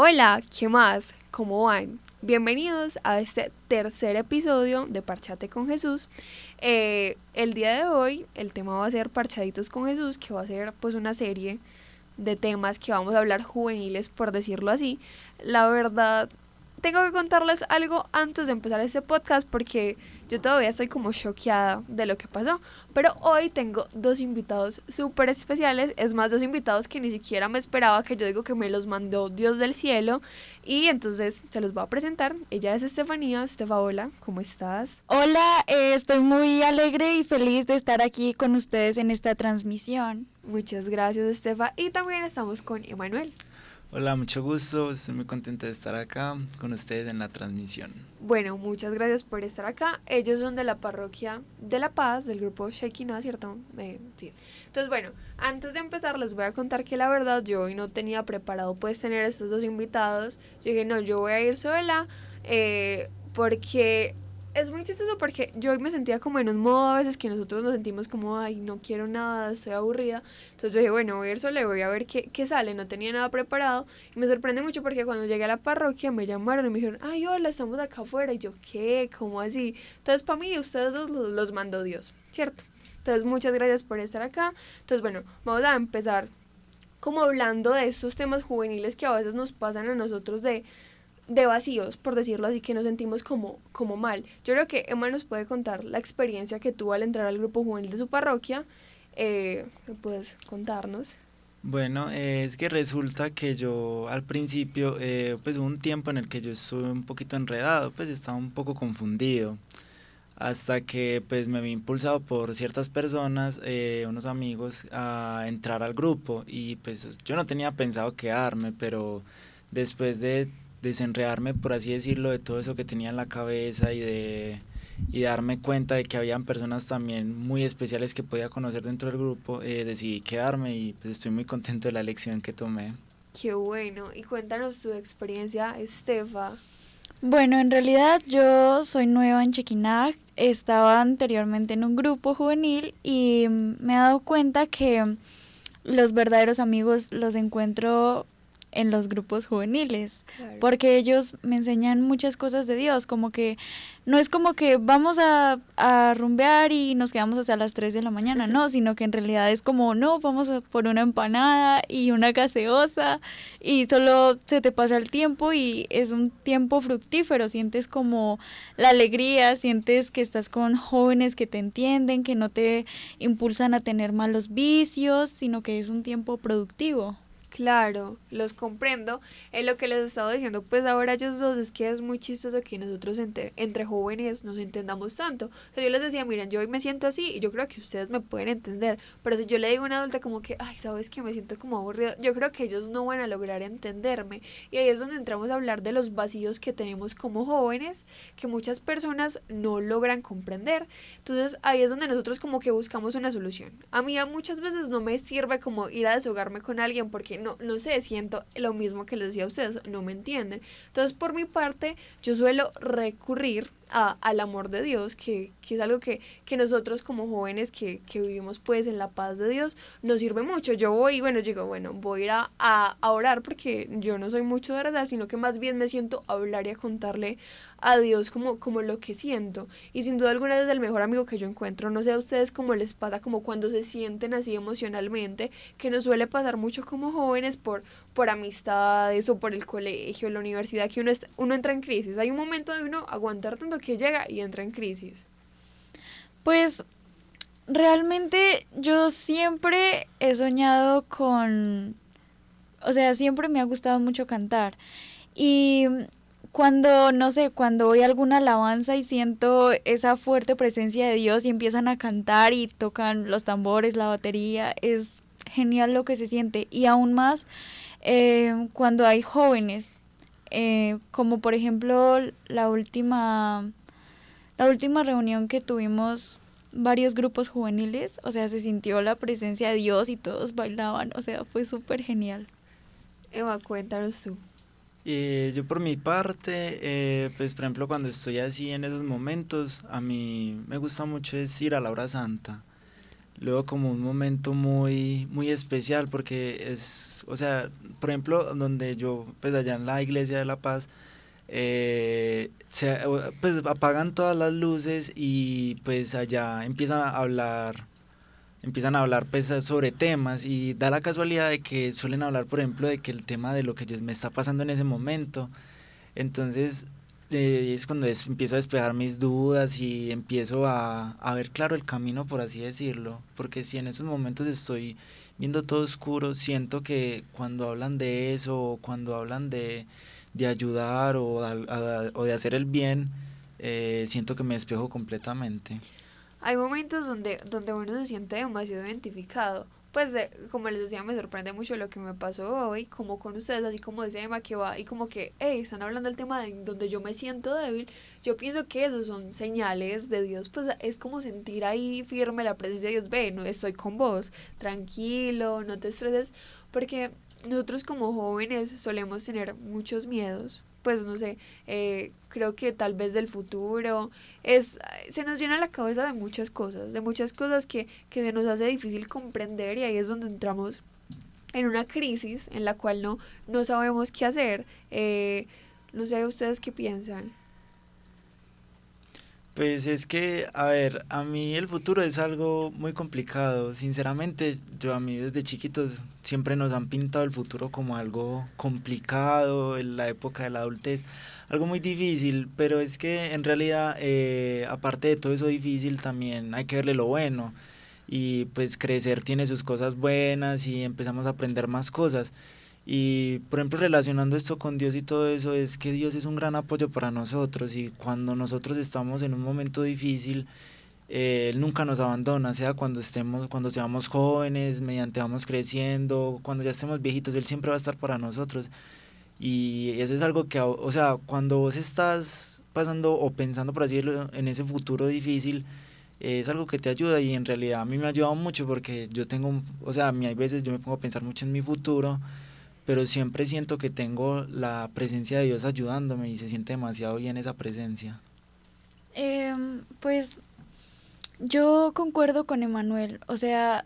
Hola, ¿qué más? ¿Cómo van? Bienvenidos a este tercer episodio de Parchate con Jesús. Eh, el día de hoy el tema va a ser Parchaditos con Jesús, que va a ser pues una serie de temas que vamos a hablar juveniles, por decirlo así. La verdad, tengo que contarles algo antes de empezar este podcast porque yo todavía estoy como choqueada de lo que pasó. Pero hoy tengo dos invitados súper especiales. Es más, dos invitados que ni siquiera me esperaba, que yo digo que me los mandó Dios del cielo. Y entonces se los voy a presentar. Ella es Estefanía. Estefa, hola, ¿cómo estás? Hola, eh, estoy muy alegre y feliz de estar aquí con ustedes en esta transmisión. Muchas gracias, Estefa. Y también estamos con Emanuel. Hola, mucho gusto. Estoy muy contenta de estar acá con ustedes en la transmisión. Bueno, muchas gracias por estar acá. Ellos son de la parroquia de La Paz, del grupo Shekinah, ¿cierto? Eh, sí. Entonces, bueno, antes de empezar les voy a contar que la verdad yo hoy no tenía preparado pues tener estos dos invitados. Yo dije, no, yo voy a ir sola eh, porque es muy chistoso porque yo me sentía como en un modo a veces que nosotros nos sentimos como, ay, no quiero nada, estoy aburrida. Entonces yo dije, bueno, voy a ir sola, voy a ver qué, qué sale. No tenía nada preparado. Y me sorprende mucho porque cuando llegué a la parroquia me llamaron y me dijeron, ay, hola, estamos acá afuera. Y yo, ¿qué? ¿Cómo así? Entonces para mí ustedes los, los mandó Dios, ¿cierto? Entonces muchas gracias por estar acá. Entonces bueno, vamos a empezar como hablando de estos temas juveniles que a veces nos pasan a nosotros de de vacíos, por decirlo así, que nos sentimos como, como mal. Yo creo que Emma nos puede contar la experiencia que tuvo al entrar al grupo juvenil de su parroquia. Eh, ¿Puedes contarnos? Bueno, es que resulta que yo al principio, eh, pues hubo un tiempo en el que yo estuve un poquito enredado, pues estaba un poco confundido, hasta que pues me vi impulsado por ciertas personas, eh, unos amigos, a entrar al grupo y pues yo no tenía pensado quedarme, pero después de desenredarme, por así decirlo, de todo eso que tenía en la cabeza y de y darme cuenta de que habían personas también muy especiales que podía conocer dentro del grupo, eh, decidí quedarme y pues estoy muy contento de la elección que tomé. Qué bueno. Y cuéntanos tu experiencia, Estefa. Bueno, en realidad yo soy nueva en Chequinac, estaba anteriormente en un grupo juvenil y me he dado cuenta que los verdaderos amigos los encuentro en los grupos juveniles, porque ellos me enseñan muchas cosas de Dios, como que no es como que vamos a, a rumbear y nos quedamos hasta las 3 de la mañana, no, sino que en realidad es como, no, vamos a por una empanada y una gaseosa y solo se te pasa el tiempo y es un tiempo fructífero, sientes como la alegría, sientes que estás con jóvenes que te entienden, que no te impulsan a tener malos vicios, sino que es un tiempo productivo. Claro, los comprendo. En lo que les he estado diciendo, pues ahora ellos dos es que es muy chistoso que nosotros entre, entre jóvenes nos entendamos tanto. O yo les decía, miren, yo hoy me siento así y yo creo que ustedes me pueden entender. Pero si yo le digo a una adulta como que, ay, sabes que me siento como aburrido, yo creo que ellos no van a lograr entenderme. Y ahí es donde entramos a hablar de los vacíos que tenemos como jóvenes, que muchas personas no logran comprender. Entonces ahí es donde nosotros como que buscamos una solución. A mí muchas veces no me sirve como ir a deshogarme con alguien porque no, no sé, siento lo mismo que les decía a ustedes, no me entienden. Entonces, por mi parte, yo suelo recurrir al amor de Dios, que, que es algo que, que, nosotros como jóvenes que, que, vivimos pues en la paz de Dios, nos sirve mucho. Yo voy, bueno, digo, bueno, voy a ir a, a, orar porque yo no soy mucho de verdad, sino que más bien me siento a hablar y a contarle a Dios como, como lo que siento. Y sin duda alguna es el mejor amigo que yo encuentro. No sé a ustedes cómo les pasa, como cuando se sienten así emocionalmente, que nos suele pasar mucho como jóvenes por, por amistades o por el colegio, la universidad, que uno, es, uno entra en crisis. Hay un momento de uno aguantar tanto que llega y entra en crisis? Pues realmente yo siempre he soñado con, o sea, siempre me ha gustado mucho cantar. Y cuando, no sé, cuando a alguna alabanza y siento esa fuerte presencia de Dios y empiezan a cantar y tocan los tambores, la batería, es genial lo que se siente. Y aún más eh, cuando hay jóvenes, eh, como por ejemplo la última la última reunión que tuvimos varios grupos juveniles, o sea, se sintió la presencia de Dios y todos bailaban, o sea, fue súper genial. Eva, cuéntanos tú. Eh, yo por mi parte, eh, pues por ejemplo cuando estoy así en esos momentos, a mí me gusta mucho es ir a la hora santa. Luego como un momento muy, muy especial porque es, o sea, por ejemplo, donde yo, pues allá en la iglesia de La Paz, eh, se, pues apagan todas las luces y pues allá empiezan a hablar empiezan a hablar pues, sobre temas y da la casualidad de que suelen hablar por ejemplo de que el tema de lo que me está pasando en ese momento. Entonces eh, es cuando empiezo a despejar mis dudas y empiezo a, a, ver claro el camino, por así decirlo. Porque si en esos momentos estoy viendo todo oscuro, siento que cuando hablan de eso, o cuando hablan de, de ayudar o, o, de hacer el bien, eh, siento que me despejo completamente. Hay momentos donde, donde uno se siente demasiado identificado pues como les decía, me sorprende mucho lo que me pasó hoy, como con ustedes, así como dice Emma que va y como que, hey, están hablando del tema de donde yo me siento débil, yo pienso que esos son señales de Dios, pues es como sentir ahí firme la presencia de Dios, ve, no estoy con vos, tranquilo, no te estreses, porque nosotros como jóvenes solemos tener muchos miedos, pues no sé, eh, creo que tal vez del futuro, es, se nos llena la cabeza de muchas cosas, de muchas cosas que, que se nos hace difícil comprender y ahí es donde entramos en una crisis en la cual no, no sabemos qué hacer. Eh, no sé ustedes qué piensan. Pues es que, a ver, a mí el futuro es algo muy complicado. Sinceramente, yo a mí desde chiquitos siempre nos han pintado el futuro como algo complicado, en la época de la adultez, algo muy difícil, pero es que en realidad, eh, aparte de todo eso difícil, también hay que verle lo bueno. Y pues crecer tiene sus cosas buenas y empezamos a aprender más cosas. Y por ejemplo, relacionando esto con Dios y todo eso, es que Dios es un gran apoyo para nosotros y cuando nosotros estamos en un momento difícil, eh, Él nunca nos abandona, sea cuando estemos, cuando seamos jóvenes, mediante vamos creciendo, cuando ya estemos viejitos, Él siempre va a estar para nosotros. Y eso es algo que, o sea, cuando vos estás pasando o pensando, por así decirlo, en ese futuro difícil, es algo que te ayuda y en realidad a mí me ha ayudado mucho porque yo tengo, o sea, a mí hay veces yo me pongo a pensar mucho en mi futuro pero siempre siento que tengo la presencia de Dios ayudándome y se siente demasiado bien esa presencia. Em, pues yo concuerdo con Emanuel, o sea,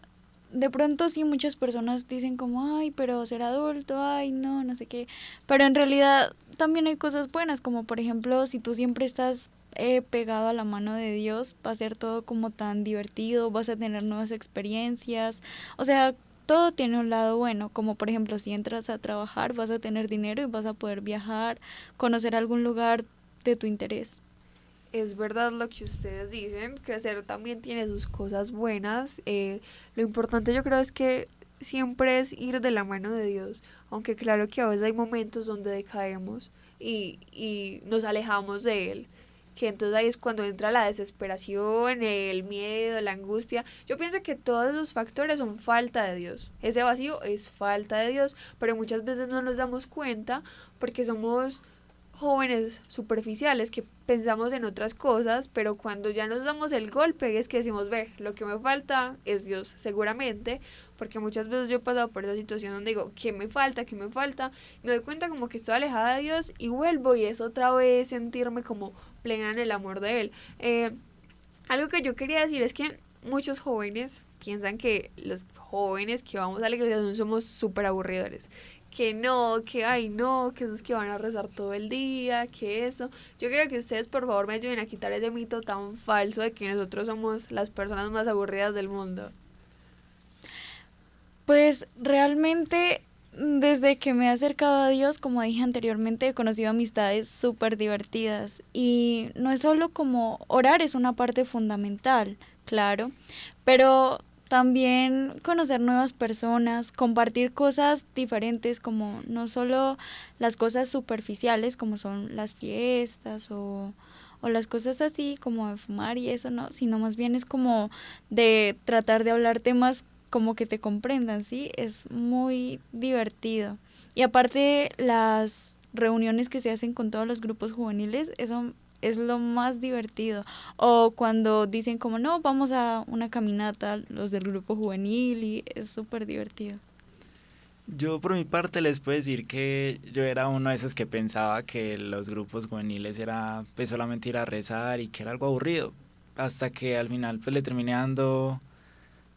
de pronto sí muchas personas dicen como, ay, pero ser adulto, ay, no, no sé qué, pero en realidad también hay cosas buenas, como por ejemplo, si tú siempre estás eh, pegado a la mano de Dios, va a ser todo como tan divertido, vas a tener nuevas experiencias, o sea, todo tiene un lado bueno, como por ejemplo si entras a trabajar vas a tener dinero y vas a poder viajar, conocer algún lugar de tu interés. Es verdad lo que ustedes dicen, crecer también tiene sus cosas buenas. Eh, lo importante yo creo es que siempre es ir de la mano de Dios, aunque claro que a veces hay momentos donde decaemos y, y nos alejamos de Él que entonces ahí es cuando entra la desesperación, el miedo, la angustia. Yo pienso que todos esos factores son falta de Dios. Ese vacío es falta de Dios, pero muchas veces no nos damos cuenta porque somos jóvenes superficiales que pensamos en otras cosas, pero cuando ya nos damos el golpe es que decimos, ve, lo que me falta es Dios, seguramente, porque muchas veces yo he pasado por esa situación donde digo, ¿qué me falta? ¿Qué me falta? Me doy cuenta como que estoy alejada de Dios y vuelvo y es otra vez sentirme como plena en el amor de Él. Eh, algo que yo quería decir es que muchos jóvenes piensan que los jóvenes que vamos a la iglesia somos súper aburridores que no, que ay no, que esos que van a rezar todo el día, que eso. Yo quiero que ustedes por favor me ayuden a quitar ese mito tan falso de que nosotros somos las personas más aburridas del mundo. Pues realmente desde que me he acercado a Dios, como dije anteriormente, he conocido amistades súper divertidas. Y no es solo como orar, es una parte fundamental, claro, pero también conocer nuevas personas, compartir cosas diferentes como no solo las cosas superficiales como son las fiestas o, o las cosas así como de fumar y eso, no, sino más bien es como de tratar de hablar temas como que te comprendan, ¿sí? Es muy divertido. Y aparte las reuniones que se hacen con todos los grupos juveniles, eso es lo más divertido. O cuando dicen como, no, vamos a una caminata, los del grupo juvenil, y es súper divertido. Yo por mi parte les puedo decir que yo era uno de esos que pensaba que los grupos juveniles era pues solamente ir a rezar y que era algo aburrido. Hasta que al final pues le terminé dando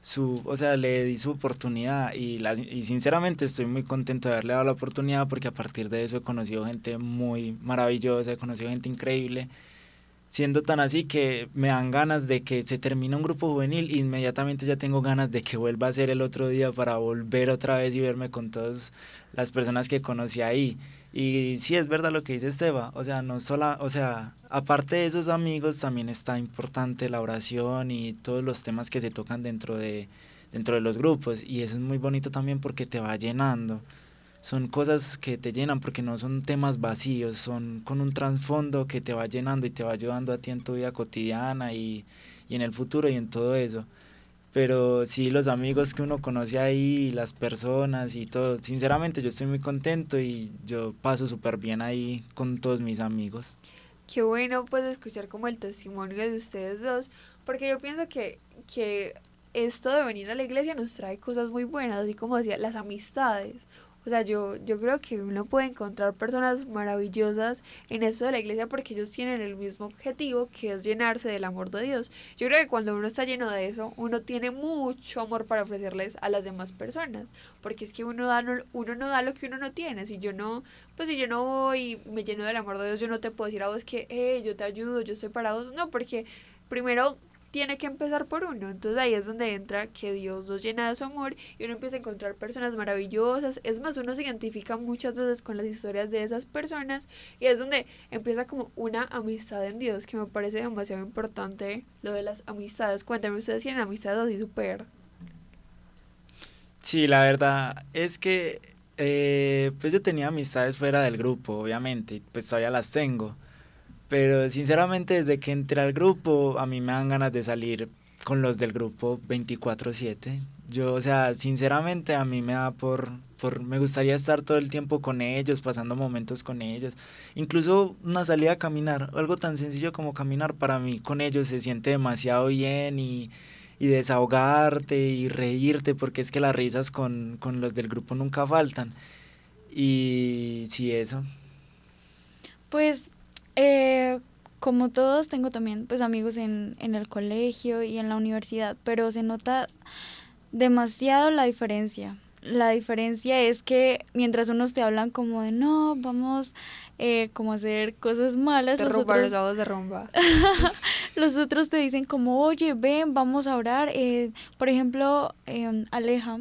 su, o sea, le di su oportunidad y, la, y sinceramente estoy muy contento de haberle dado la oportunidad porque a partir de eso he conocido gente muy maravillosa, he conocido gente increíble, siendo tan así que me dan ganas de que se termine un grupo juvenil inmediatamente ya tengo ganas de que vuelva a ser el otro día para volver otra vez y verme con todas las personas que conocí ahí. Y sí es verdad lo que dice Esteba, o sea, no solo, o sea, aparte de esos amigos también está importante la oración y todos los temas que se tocan dentro de dentro de los grupos y eso es muy bonito también porque te va llenando. Son cosas que te llenan porque no son temas vacíos, son con un trasfondo que te va llenando y te va ayudando a ti en tu vida cotidiana y, y en el futuro y en todo eso pero sí los amigos que uno conoce ahí, las personas y todo, sinceramente yo estoy muy contento y yo paso súper bien ahí con todos mis amigos. Qué bueno pues escuchar como el testimonio de ustedes dos, porque yo pienso que, que esto de venir a la iglesia nos trae cosas muy buenas, así como decía, las amistades. O sea, yo, yo creo que uno puede encontrar personas maravillosas en esto de la iglesia porque ellos tienen el mismo objetivo que es llenarse del amor de Dios. Yo creo que cuando uno está lleno de eso, uno tiene mucho amor para ofrecerles a las demás personas. Porque es que uno, da, uno no da lo que uno no tiene. Si yo no, pues si yo no voy y me lleno del amor de Dios, yo no te puedo decir a vos que, hey, yo te ayudo, yo estoy para vos. No, porque primero tiene que empezar por uno. Entonces ahí es donde entra que Dios nos llena de su amor y uno empieza a encontrar personas maravillosas. Es más, uno se identifica muchas veces con las historias de esas personas y es donde empieza como una amistad en Dios, que me parece demasiado importante lo de las amistades. Cuéntame, ustedes tienen amistades así súper. Sí, la verdad es que eh, pues yo tenía amistades fuera del grupo, obviamente, pues todavía las tengo pero sinceramente desde que entré al grupo a mí me dan ganas de salir con los del grupo 24/7. Yo, o sea, sinceramente a mí me da por, por, me gustaría estar todo el tiempo con ellos, pasando momentos con ellos. Incluso una salida a caminar, algo tan sencillo como caminar para mí con ellos se siente demasiado bien y, y desahogarte y reírte, porque es que las risas con, con los del grupo nunca faltan. Y sí, eso. Pues eh, como todos, tengo también pues amigos en, en el colegio y en la universidad, pero se nota demasiado la diferencia. La diferencia es que mientras unos te hablan como de no, vamos eh, como a hacer cosas malas, los, otros, de los otros te dicen como, oye, ven, vamos a orar. Eh, por ejemplo, eh, Aleja,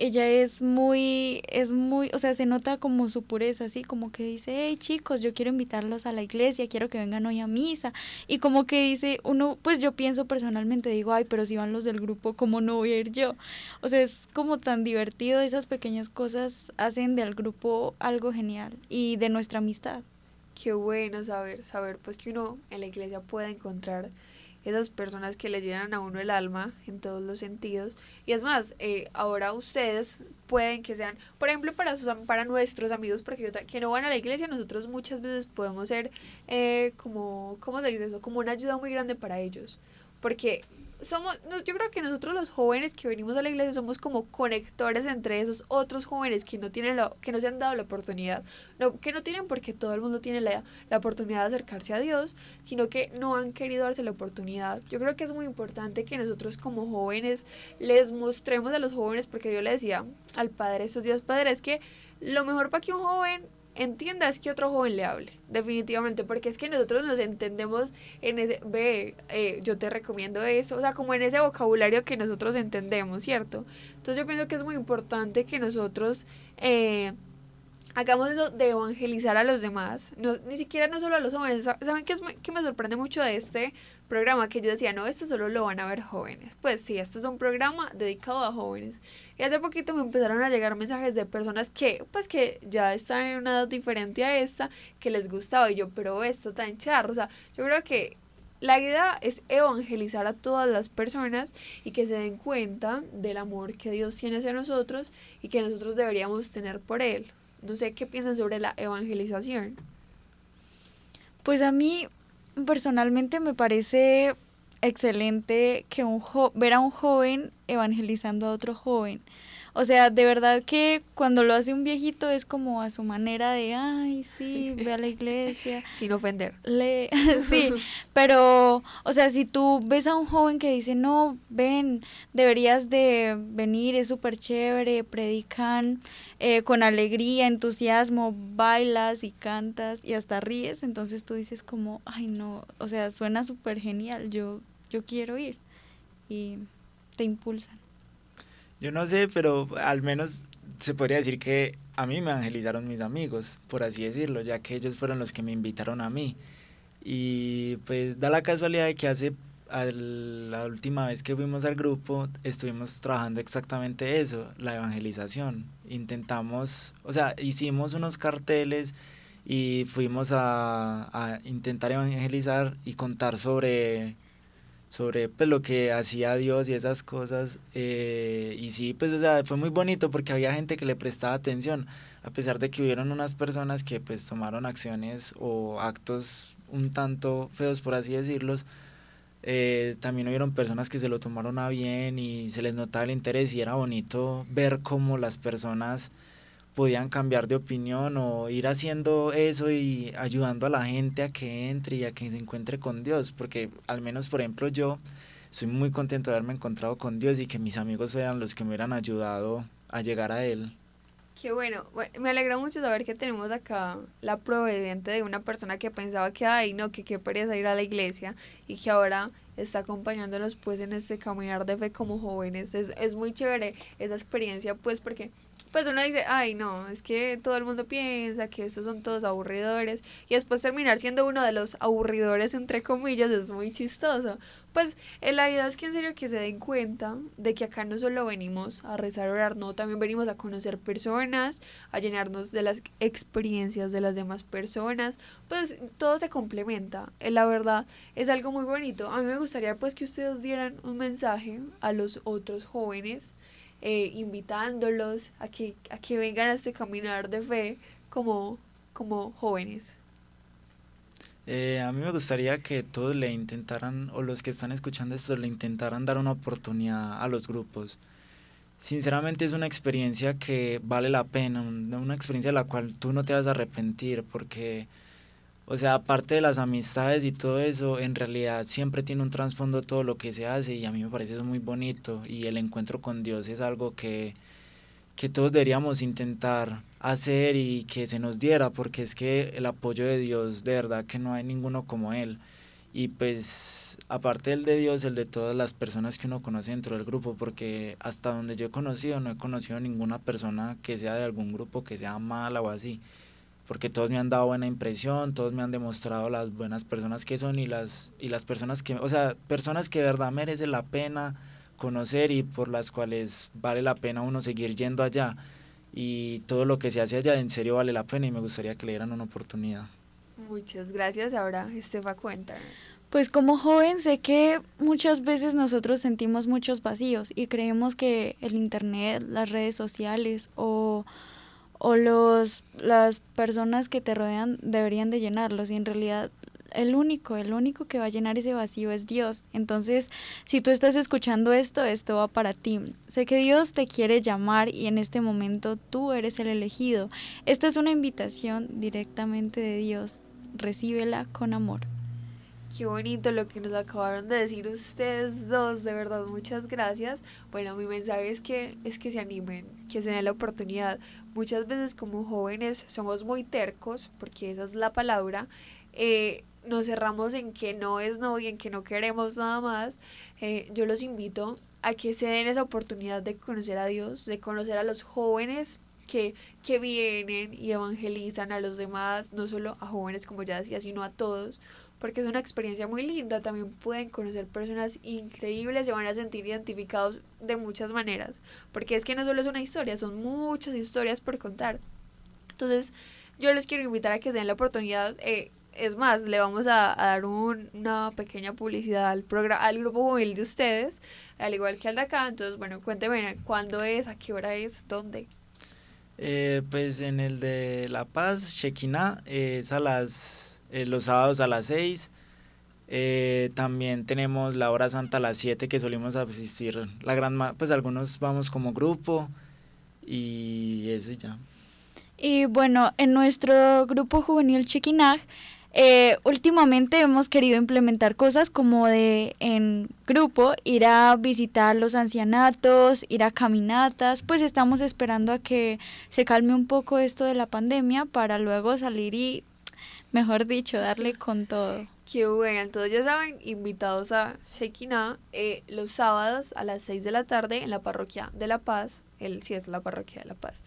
ella es muy, es muy, o sea, se nota como su pureza, así como que dice, hey chicos, yo quiero invitarlos a la iglesia, quiero que vengan hoy a misa. Y como que dice, uno, pues yo pienso personalmente, digo, ay, pero si van los del grupo, ¿cómo no voy a ir yo? O sea, es como tan divertido, esas pequeñas cosas hacen del grupo algo genial y de nuestra amistad. Qué bueno saber, saber pues que uno en la iglesia puede encontrar esas personas que le llenan a uno el alma en todos los sentidos. Y es más, eh, ahora ustedes pueden que sean, por ejemplo, para, sus, para nuestros amigos, porque que no van a la iglesia, nosotros muchas veces podemos ser eh, como, ¿cómo se dice eso? Como una ayuda muy grande para ellos. Porque somos, yo creo que nosotros los jóvenes que venimos a la iglesia somos como conectores entre esos otros jóvenes que no tienen la, que no se han dado la oportunidad, no, que no tienen porque todo el mundo tiene la, la oportunidad de acercarse a Dios, sino que no han querido darse la oportunidad. Yo creo que es muy importante que nosotros como jóvenes les mostremos a los jóvenes, porque yo le decía al padre estos días, padre, es que lo mejor para que un joven entienda es que otro joven le hable, definitivamente, porque es que nosotros nos entendemos en ese, ve, eh, yo te recomiendo eso, o sea, como en ese vocabulario que nosotros entendemos, ¿cierto? Entonces yo pienso que es muy importante que nosotros eh, hagamos eso de evangelizar a los demás, no, ni siquiera no solo a los jóvenes, ¿saben qué, es, qué me sorprende mucho de este programa? Que yo decía, no, esto solo lo van a ver jóvenes, pues sí, esto es un programa dedicado a jóvenes, y hace poquito me empezaron a llegar mensajes de personas que, pues que ya están en una edad diferente a esta, que les gustaba. Y yo, pero esto tan charro. O sea, yo creo que la idea es evangelizar a todas las personas y que se den cuenta del amor que Dios tiene hacia nosotros y que nosotros deberíamos tener por Él. No sé qué piensan sobre la evangelización. Pues a mí personalmente me parece excelente que un ver a un joven evangelizando a otro joven. O sea, de verdad que cuando lo hace un viejito es como a su manera de, ay, sí, ve a la iglesia. Sin ofender. Le sí, pero, o sea, si tú ves a un joven que dice, no, ven, deberías de venir, es súper chévere, predican eh, con alegría, entusiasmo, bailas y cantas y hasta ríes, entonces tú dices como, ay, no, o sea, suena súper genial, yo, yo quiero ir. Y te impulsan. Yo no sé, pero al menos se podría decir que a mí me evangelizaron mis amigos, por así decirlo, ya que ellos fueron los que me invitaron a mí. Y pues da la casualidad de que hace la última vez que fuimos al grupo estuvimos trabajando exactamente eso, la evangelización. Intentamos, o sea, hicimos unos carteles y fuimos a, a intentar evangelizar y contar sobre sobre pues, lo que hacía Dios y esas cosas. Eh, y sí, pues o sea, fue muy bonito porque había gente que le prestaba atención, a pesar de que hubieron unas personas que pues tomaron acciones o actos un tanto feos, por así decirlos. Eh, también hubieron personas que se lo tomaron a bien y se les notaba el interés y era bonito ver cómo las personas podían cambiar de opinión o ir haciendo eso y ayudando a la gente a que entre y a que se encuentre con Dios, porque al menos por ejemplo yo soy muy contento de haberme encontrado con Dios y que mis amigos eran los que me hubieran ayudado a llegar a Él. Qué bueno. me alegra mucho saber que tenemos acá la providente de una persona que pensaba que, ay, no, que qué pereza ir a la iglesia y que ahora está acompañándonos pues en este caminar de fe como jóvenes. Es, es muy chévere esa experiencia pues porque pues uno dice, ay no, es que todo el mundo piensa que estos son todos aburridores y después terminar siendo uno de los aburridores entre comillas es muy chistoso. Pues en la vida es que en serio que se den cuenta de que acá no solo venimos a rezar, orar, no, también venimos a conocer personas, a llenarnos de las experiencias de las demás personas, pues todo se complementa. Eh, la verdad es algo muy bonito. A mí me gustaría pues que ustedes dieran un mensaje a los otros jóvenes eh, invitándolos a que, a que vengan a este caminar de fe como, como jóvenes. Eh, a mí me gustaría que todos le intentaran, o los que están escuchando esto, le intentaran dar una oportunidad a los grupos. Sinceramente es una experiencia que vale la pena, una experiencia de la cual tú no te vas a arrepentir, porque o sea, aparte de las amistades y todo eso, en realidad siempre tiene un trasfondo todo lo que se hace y a mí me parece eso muy bonito y el encuentro con Dios es algo que, que todos deberíamos intentar hacer y que se nos diera porque es que el apoyo de Dios, de verdad que no hay ninguno como Él. Y pues aparte del de Dios, el de todas las personas que uno conoce dentro del grupo, porque hasta donde yo he conocido, no he conocido ninguna persona que sea de algún grupo que sea mala o así porque todos me han dado buena impresión, todos me han demostrado las buenas personas que son y las, y las personas que, o sea, personas que de verdad merecen la pena conocer y por las cuales vale la pena uno seguir yendo allá. Y todo lo que se hace allá en serio vale la pena y me gustaría que le dieran una oportunidad. Muchas gracias. Ahora, Estefa, cuenta. Pues como joven sé que muchas veces nosotros sentimos muchos vacíos y creemos que el Internet, las redes sociales o o los, las personas que te rodean deberían de llenarlos y en realidad el único, el único que va a llenar ese vacío es Dios. Entonces, si tú estás escuchando esto, esto va para ti. Sé que Dios te quiere llamar y en este momento tú eres el elegido. Esta es una invitación directamente de Dios. Recíbela con amor. Qué bonito lo que nos acabaron de decir ustedes dos, de verdad, muchas gracias. Bueno, mi mensaje es que es que se animen, que se den la oportunidad. Muchas veces como jóvenes somos muy tercos, porque esa es la palabra. Eh, nos cerramos en que no es no y en que no queremos nada más. Eh, yo los invito a que se den esa oportunidad de conocer a Dios, de conocer a los jóvenes que, que vienen y evangelizan a los demás, no solo a jóvenes como ya decía, sino a todos porque es una experiencia muy linda. También pueden conocer personas increíbles, se van a sentir identificados de muchas maneras, porque es que no solo es una historia, son muchas historias por contar. Entonces, yo les quiero invitar a que se den la oportunidad. Eh, es más, le vamos a, dar una pequeña publicidad al, al grupo juvenil de ustedes, al igual que al de acá. Entonces, bueno, cuéntenme cuándo es, a qué hora es, dónde. Eh, pues en el de La Paz, Chequina, es a las eh, los sábados a las 6. Eh, también tenemos la hora santa a las 7 que solimos asistir la gran pues algunos vamos como grupo y eso ya. Y bueno, en nuestro grupo juvenil Chequinag, eh, últimamente hemos querido implementar cosas como de en grupo, ir a visitar los ancianatos, ir a caminatas, pues estamos esperando a que se calme un poco esto de la pandemia para luego salir y, mejor dicho, darle con todo. Qué bueno, entonces ya saben, invitados a Shekinah eh, los sábados a las 6 de la tarde en la parroquia de La Paz, el sí es la parroquia de La Paz.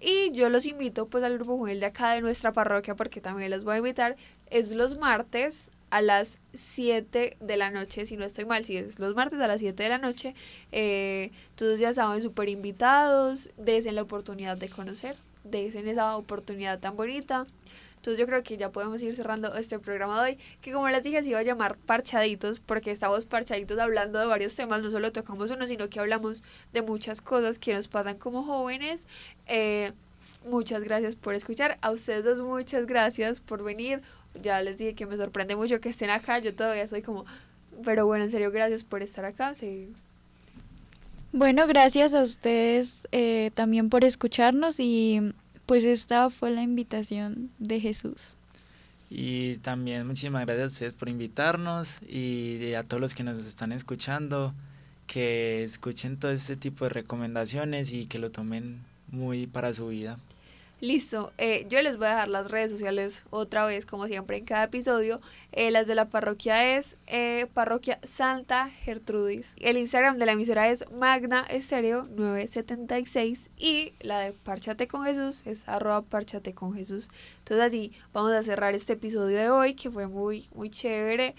Y yo los invito pues al grupo juvenil de acá de nuestra parroquia porque también los voy a invitar. Es los martes a las 7 de la noche, si no estoy mal, si es los martes a las 7 de la noche. Eh, todos ya saben, súper invitados, desen la oportunidad de conocer, desen esa oportunidad tan bonita. Entonces yo creo que ya podemos ir cerrando este programa de hoy, que como les dije se iba a llamar parchaditos, porque estamos parchaditos hablando de varios temas, no solo tocamos uno, sino que hablamos de muchas cosas que nos pasan como jóvenes. Eh, muchas gracias por escuchar, a ustedes dos muchas gracias por venir. Ya les dije que me sorprende mucho que estén acá, yo todavía soy como, pero bueno, en serio, gracias por estar acá. Sí. Bueno, gracias a ustedes eh, también por escucharnos y pues esta fue la invitación de Jesús. Y también muchísimas gracias a ustedes por invitarnos y a todos los que nos están escuchando, que escuchen todo este tipo de recomendaciones y que lo tomen muy para su vida. Listo, eh, yo les voy a dejar las redes sociales otra vez, como siempre en cada episodio. Eh, las de la parroquia es eh, Parroquia Santa Gertrudis. El Instagram de la emisora es Magna Estéreo 976 y la de Parchate con Jesús es arroba Parchate con Jesús. Entonces así vamos a cerrar este episodio de hoy que fue muy, muy chévere.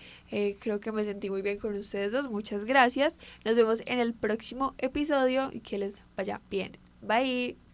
creo que me sentí muy bien con ustedes dos. Muchas gracias. Nos vemos en el próximo episodio y que les vaya bien. Bye.